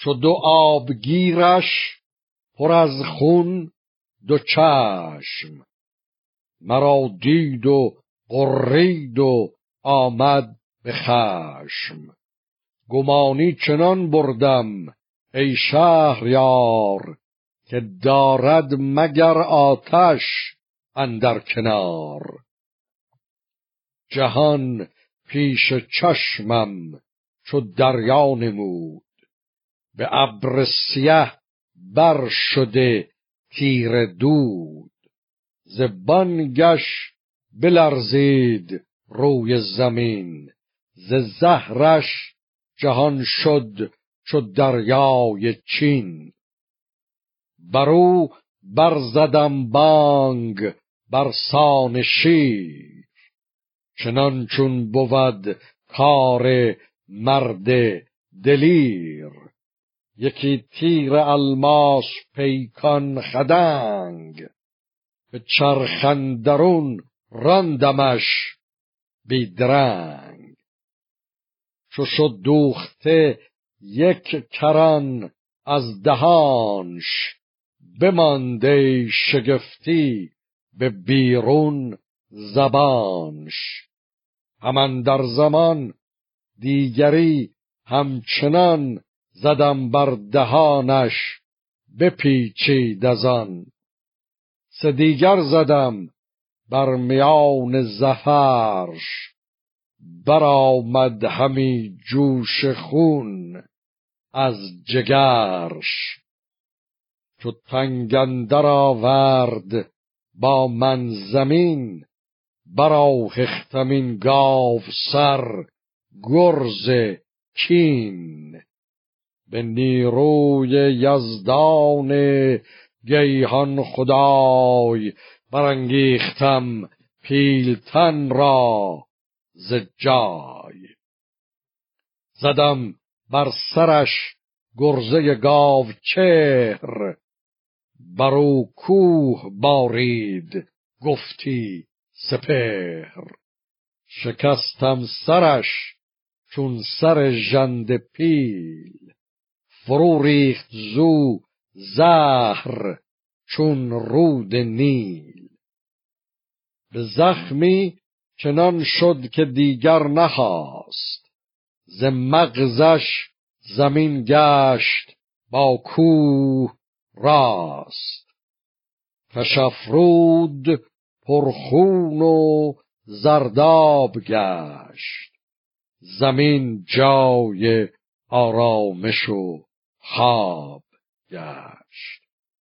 چو دو آبگیرش پر از خون دو چشم. مرا دید و قرید و آمد به خشم. گمانی چنان بردم ای شهریار که دارد مگر آتش اندر کنار. جهان پیش چشمم چو دریا نمود. به ابر سیه بر شده تیر دود. زبان گش بلرزید روی زمین. ز زهرش جهان شد چو دریای چین. برو برزدم بانگ بر سان شیر. چنان چون بود کار مرد دلیر. یکی تیر الماس پیکان خدنگ. به چرخندرون راندمش بیدرنگ. چو شد دوخته یک کران از دهانش بمانده شگفتی به بیرون زبانش. همان در زمان دیگری همچنان زدم بر دهانش بپیچید از آن. سه دیگر زدم بر میان زفرش برآمد همی جوش خون از جگرش. چو تنگندر آورد با من زمین براهختم گاو سر گرز کین. به نیروی یزدان گیهان خدای برانگیختم پیلتن را ز جای. زدم بر سرش گرزه گاو چهر برو کوه بارید گفتی سپهر. شکستم سرش چون سر ژند پیل. فرو ریخت زو زهر چون رود نیل. به زخمی چنان شد که دیگر نخواست. ز مغزش زمین گشت با کوه راست. کشفرود پرخون و زرداب گشت. زمین جای آرامش و خواب گشت.